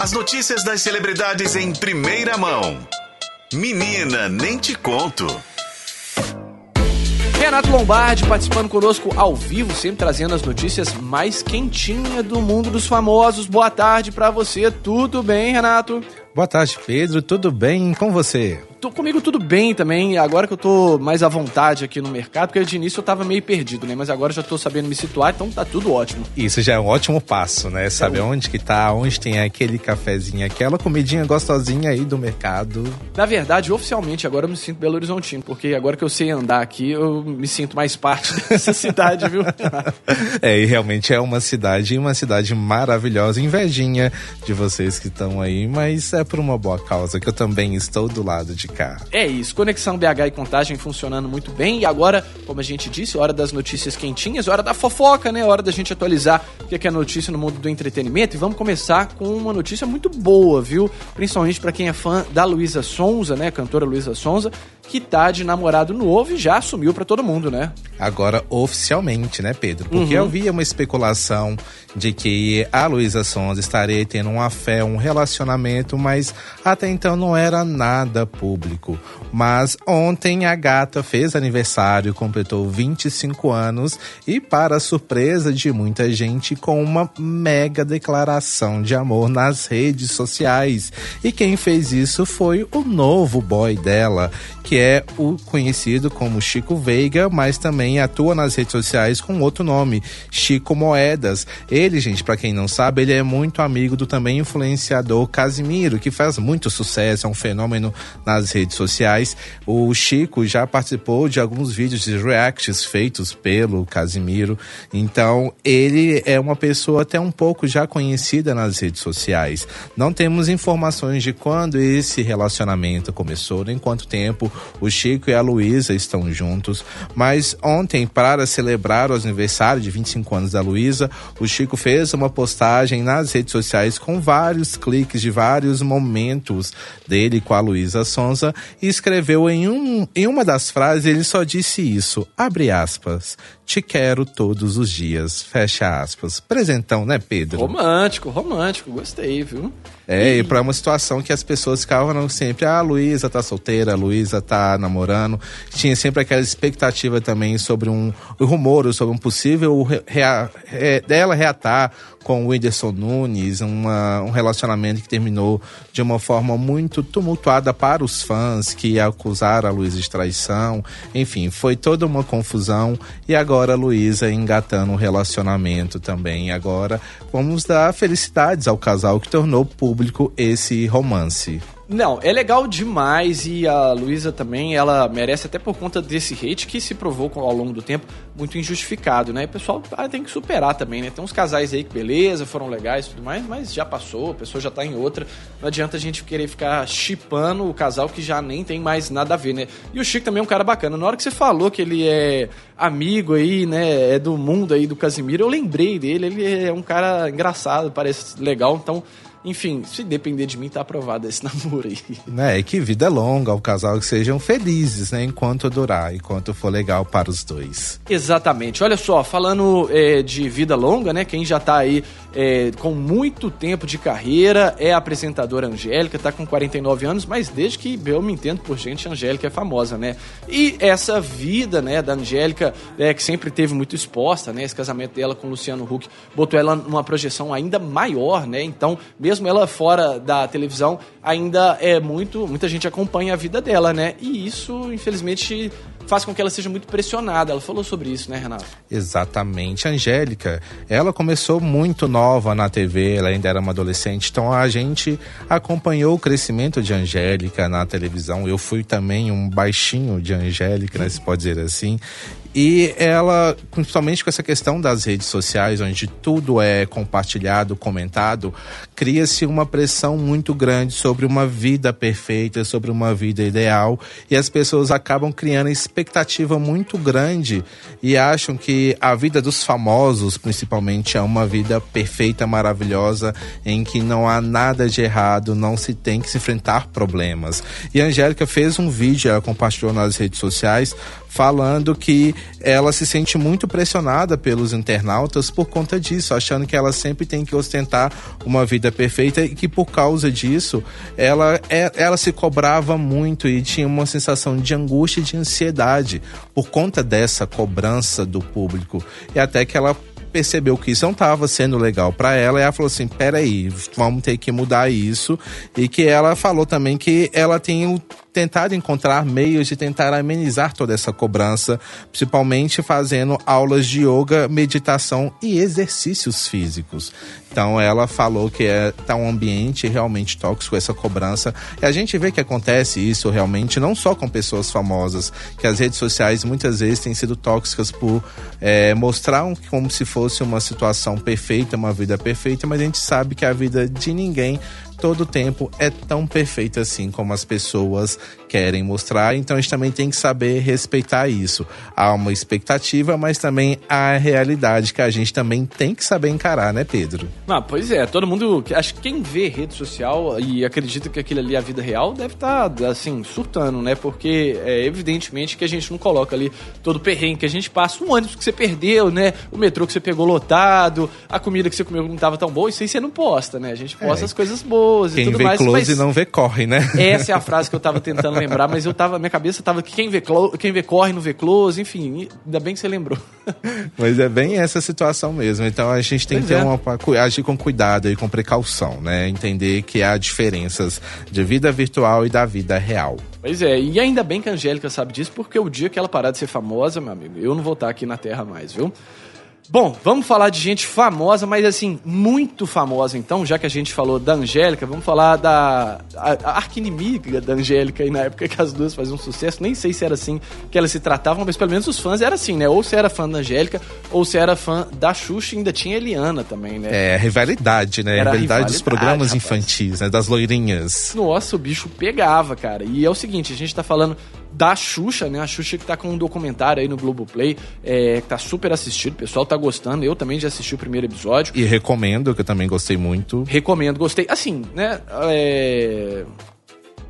As notícias das celebridades em primeira mão. Menina, nem te conto. Renato Lombardi participando conosco ao vivo, sempre trazendo as notícias mais quentinhas do mundo dos famosos. Boa tarde para você, tudo bem, Renato? Boa tarde, Pedro. Tudo bem com você? Tô comigo tudo bem também, agora que eu tô mais à vontade aqui no mercado, porque de início eu tava meio perdido, né? Mas agora já tô sabendo me situar, então tá tudo ótimo. Isso já é um ótimo passo, né? Saber é onde que tá, onde tem aquele cafezinho, aquela comidinha gostosinha aí do mercado. Na verdade, oficialmente, agora eu me sinto Belo Horizontino, porque agora que eu sei andar aqui, eu me sinto mais parte dessa cidade, viu? é, e realmente é uma cidade, uma cidade maravilhosa, invejinha de vocês que estão aí, mas é por uma boa causa, que eu também estou do lado de cá. É isso, Conexão BH e Contagem funcionando muito bem. E agora, como a gente disse, hora das notícias quentinhas, hora da fofoca, né? Hora da gente atualizar o que é notícia no mundo do entretenimento. E vamos começar com uma notícia muito boa, viu? Principalmente para quem é fã da Luísa Sonza, né? Cantora Luísa Sonza, que tá de namorado novo e já assumiu para todo mundo, né? Agora oficialmente, né, Pedro? Porque uhum. havia uma especulação de que a Luísa Sonza estaria tendo uma fé, um relacionamento, mas até então não era nada público. Mas ontem a gata fez aniversário, completou 25 anos e, para surpresa de muita gente, com uma mega declaração de amor nas redes sociais. E quem fez isso foi o novo boy dela, que é o conhecido como Chico Veiga, mas também atua nas redes sociais com outro nome, Chico Moedas. Ele, gente, para quem não sabe, ele é muito amigo do também influenciador Casimiro, que faz muito sucesso, é um fenômeno nas redes sociais. O Chico já participou de alguns vídeos de reacts feitos pelo Casimiro, então ele é uma pessoa até um pouco já conhecida nas redes sociais. Não temos informações de quando esse relacionamento começou, nem quanto tempo o Chico e a Luísa estão juntos, mas ontem, para celebrar o aniversário de 25 anos da Luísa, o Chico fez uma postagem nas redes sociais com vários cliques de vários momentos dele com a Luísa Sonza e escreveu em, um, em uma das frases, ele só disse isso, abre aspas, te quero todos os dias, fecha aspas. Presentão, né, Pedro? Romântico, romântico, gostei, viu? É, e, e para uma situação que as pessoas ficavam sempre, ah, a Luísa tá solteira, a Luísa tá namorando. Tinha sempre aquela expectativa também sobre um, um rumor, sobre um possível rea, rea, dela reatar com o Whindersson Nunes, uma, um relacionamento que terminou de uma forma muito tumultuada para os fãs que acusaram a Luísa de traição. Enfim, foi toda uma confusão e agora a Luísa engatando um relacionamento também. Agora vamos dar felicidades ao casal que tornou público esse romance. Não, é legal demais e a Luísa também, ela merece até por conta desse hate que se provou ao longo do tempo muito injustificado, né? E o pessoal ah, tem que superar também, né? Tem uns casais aí que beleza, foram legais e tudo mais, mas já passou, a pessoa já tá em outra. Não adianta a gente querer ficar chipando o casal que já nem tem mais nada a ver, né? E o Chico também é um cara bacana. Na hora que você falou que ele é amigo aí, né, é do mundo aí do Casimiro, eu lembrei dele, ele é um cara engraçado, parece legal, então enfim, se depender de mim, tá aprovado esse namoro aí. Né, que vida é longa, o casal que sejam felizes, né? Enquanto durar, enquanto for legal para os dois. Exatamente. Olha só, falando é, de vida longa, né? Quem já tá aí é, com muito tempo de carreira é a apresentadora Angélica, tá com 49 anos, mas desde que eu me entendo por gente, a Angélica é famosa, né? E essa vida, né, da Angélica, é, que sempre teve muito exposta, né? Esse casamento dela com o Luciano Huck botou ela numa projeção ainda maior, né? Então, mesmo ela fora da televisão, ainda é muito. Muita gente acompanha a vida dela, né? E isso, infelizmente, faz com que ela seja muito pressionada. Ela falou sobre isso, né, Renato? Exatamente. Angélica, ela começou muito nova na TV, ela ainda era uma adolescente, então a gente acompanhou o crescimento de Angélica na televisão. Eu fui também um baixinho de Angélica, né, se pode dizer assim. E ela, principalmente com essa questão das redes sociais, onde tudo é compartilhado, comentado, cria-se uma pressão muito grande sobre uma vida perfeita, sobre uma vida ideal, e as pessoas acabam criando expectativa muito grande e acham que a vida dos famosos, principalmente, é uma vida perfeita, maravilhosa, em que não há nada de errado, não se tem que se enfrentar problemas. E a Angélica fez um vídeo, ela compartilhou nas redes sociais, falando que ela se sente muito pressionada pelos internautas por conta disso, achando que ela sempre tem que ostentar uma vida perfeita e que por causa disso ela, é, ela se cobrava muito e tinha uma sensação de angústia e de ansiedade por conta dessa cobrança do público. E até que ela percebeu que isso não estava sendo legal para ela e ela falou assim: peraí, vamos ter que mudar isso. E que ela falou também que ela tem tentado encontrar meios de tentar amenizar toda essa cobrança, principalmente fazendo aulas de yoga, meditação e exercícios físicos. Então ela falou que é tá um ambiente realmente tóxico essa cobrança. E a gente vê que acontece isso realmente não só com pessoas famosas, que as redes sociais muitas vezes têm sido tóxicas por é, mostrar um, como se fosse uma situação perfeita, uma vida perfeita, mas a gente sabe que a vida de ninguém todo tempo é tão perfeita assim como as pessoas querem mostrar. Então a gente também tem que saber respeitar isso. Há uma expectativa, mas também há a realidade que a gente também tem que saber encarar, né, Pedro? Ah, pois é. Todo mundo. Acho que quem vê rede social e acredita que aquilo ali é a vida real deve estar, tá, assim, surtando, né? Porque é evidentemente que a gente não coloca ali todo o perrengue que a gente passa, um ônibus que você perdeu, né? O metrô que você pegou lotado, a comida que você comeu não estava tão boa. Isso aí você não posta, né? A gente posta é. as coisas boas quem e tudo mais. Quem vê close mas... não vê corre, né? Essa é a frase que eu tava tentando lembrar, mas eu tava, minha cabeça tava que quem vê, quem vê corre não vê close, enfim, ainda bem que você lembrou. Mas é bem essa situação mesmo. Então a gente tem pois que ter é. uma, agir com cuidado e com precaução, né? Entender que há diferenças de vida virtual e da vida real. Pois é, e ainda bem que a Angélica sabe disso, porque o dia que ela parar de ser famosa, meu amigo, eu não vou estar aqui na Terra mais, viu? Bom, vamos falar de gente famosa, mas assim, muito famosa então, já que a gente falou da Angélica, vamos falar da a, a arquinimiga da Angélica aí na época que as duas faziam sucesso. Nem sei se era assim que elas se tratavam, mas pelo menos os fãs era assim, né? Ou se era fã da Angélica, ou se era fã da Xuxa, ainda tinha Eliana também, né? É, rivalidade, né? Era rivalidade, rivalidade dos programas rapaz. infantis, né? Das loirinhas. Nossa, o bicho pegava, cara. E é o seguinte, a gente tá falando da Xuxa, né? A Xuxa que tá com um documentário aí no Globoplay, é, que tá super assistido, o pessoal tá gostando. Eu também já assisti o primeiro episódio. E recomendo, que eu também gostei muito. Recomendo, gostei. Assim, né? É...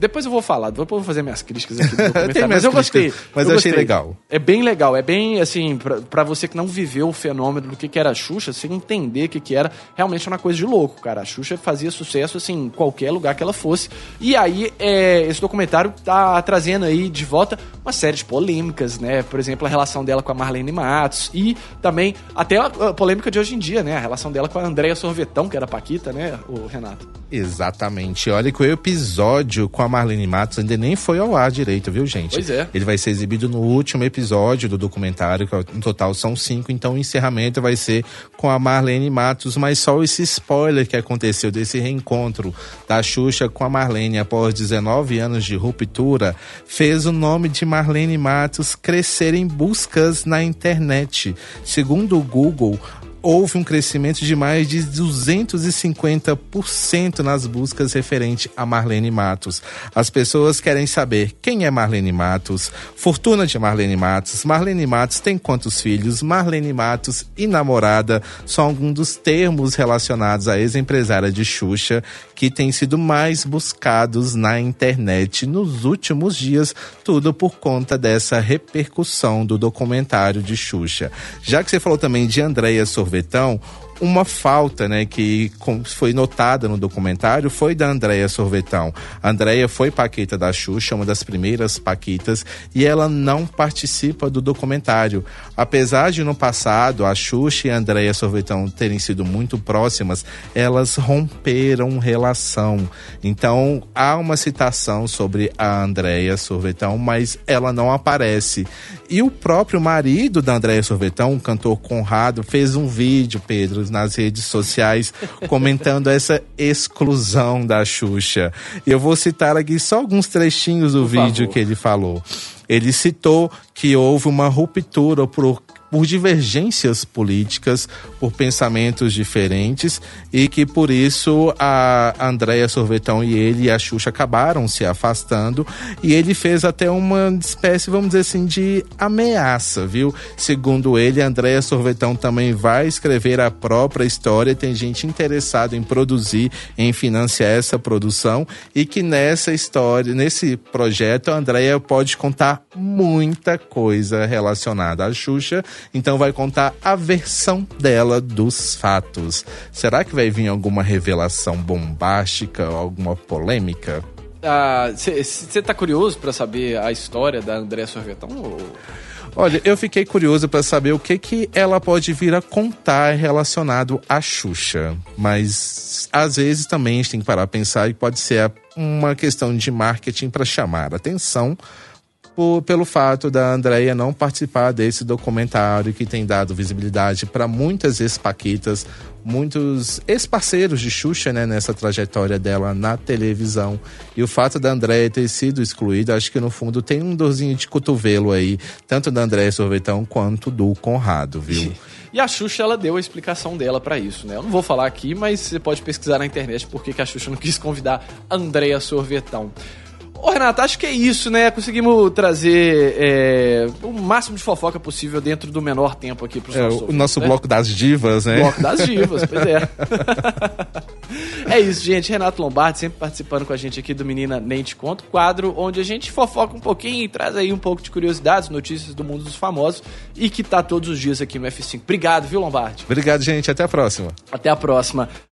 Depois eu vou falar, depois eu vou fazer minhas críticas aqui documentário. mas eu gostei. Mas eu, eu achei legal. É bem legal, é bem assim, para você que não viveu o fenômeno do que, que era a Xuxa, você entender o que, que era, realmente é uma coisa de louco, cara. A Xuxa fazia sucesso assim, em qualquer lugar que ela fosse. E aí, é, esse documentário tá trazendo aí de volta uma série de polêmicas, né? Por exemplo, a relação dela com a Marlene Matos e também até a, a polêmica de hoje em dia, né? A relação dela com a Andréia Sorvetão, que era a Paquita, né, o Renato? Exatamente. Olha que o episódio com a Marlene Matos ainda nem foi ao ar direito, viu, gente? Pois é. Ele vai ser exibido no último episódio do documentário, que no total são cinco, então o encerramento vai ser com a Marlene Matos, mas só esse spoiler que aconteceu desse reencontro da Xuxa com a Marlene após 19 anos de ruptura fez o nome de Marlene Matos crescer em buscas na internet. Segundo o Google, houve um crescimento de mais de 250% nas buscas referente a Marlene Matos. As pessoas querem saber quem é Marlene Matos, fortuna de Marlene Matos, Marlene Matos tem quantos filhos, Marlene Matos e namorada são alguns dos termos relacionados à ex-empresária de Xuxa que têm sido mais buscados na internet nos últimos dias, tudo por conta dessa repercussão do documentário de Xuxa. Já que você falou também de Andréia Sorvete, sorvetão uma falta, né, que foi notada no documentário foi da Andréia Sorvetão. A Andréia foi paquita da Xuxa, uma das primeiras paquitas, e ela não participa do documentário. Apesar de no passado a Xuxa e a Andréia Sorvetão terem sido muito próximas, elas romperam relação. Então há uma citação sobre a Andréia Sorvetão, mas ela não aparece. E o próprio marido da Andréia Sorvetão, o cantor Conrado, fez um vídeo, Pedro, nas redes sociais comentando essa exclusão da Xuxa. E eu vou citar aqui só alguns trechinhos do Por vídeo favor. que ele falou. Ele citou que houve uma ruptura por por divergências políticas, por pensamentos diferentes e que por isso a Andréia Sorvetão e ele e a Xuxa acabaram se afastando e ele fez até uma espécie, vamos dizer assim, de ameaça, viu? Segundo ele, a Andréia Sorvetão também vai escrever a própria história, tem gente interessada em produzir, em financiar essa produção e que nessa história, nesse projeto, a Andréia pode contar contar muita coisa relacionada à Xuxa, então vai contar a versão dela dos fatos. Será que vai vir alguma revelação bombástica, alguma polêmica? Você ah, tá curioso para saber a história da Andréa Sorvetão? Ou... Olha, eu fiquei curioso para saber o que que ela pode vir a contar relacionado à Xuxa. Mas às vezes também a gente tem que parar a pensar e pode ser uma questão de marketing para chamar atenção por, pelo fato da Andrea não participar desse documentário que tem dado visibilidade para muitas ex-paquitas, muitos ex-parceiros de Xuxa, né, nessa trajetória dela na televisão. E o fato da Andréia ter sido excluída, acho que no fundo tem um dorzinho de cotovelo aí, tanto da Andréia Sorvetão quanto do Conrado, viu? E a Xuxa, ela deu a explicação dela para isso, né? Eu não vou falar aqui, mas você pode pesquisar na internet porque que a Xuxa não quis convidar Andréia Sorvetão. Ô, Renato, acho que é isso, né? Conseguimos trazer é, o máximo de fofoca possível dentro do menor tempo aqui para é, nossos O nosso né? bloco das divas, né? Bloco das divas, pois é. é isso, gente. Renato Lombardi sempre participando com a gente aqui do Menina Nem Te Conto, quadro onde a gente fofoca um pouquinho e traz aí um pouco de curiosidades, notícias do mundo dos famosos e que tá todos os dias aqui no F5. Obrigado, viu, Lombardi? Obrigado, gente. Até a próxima. Até a próxima.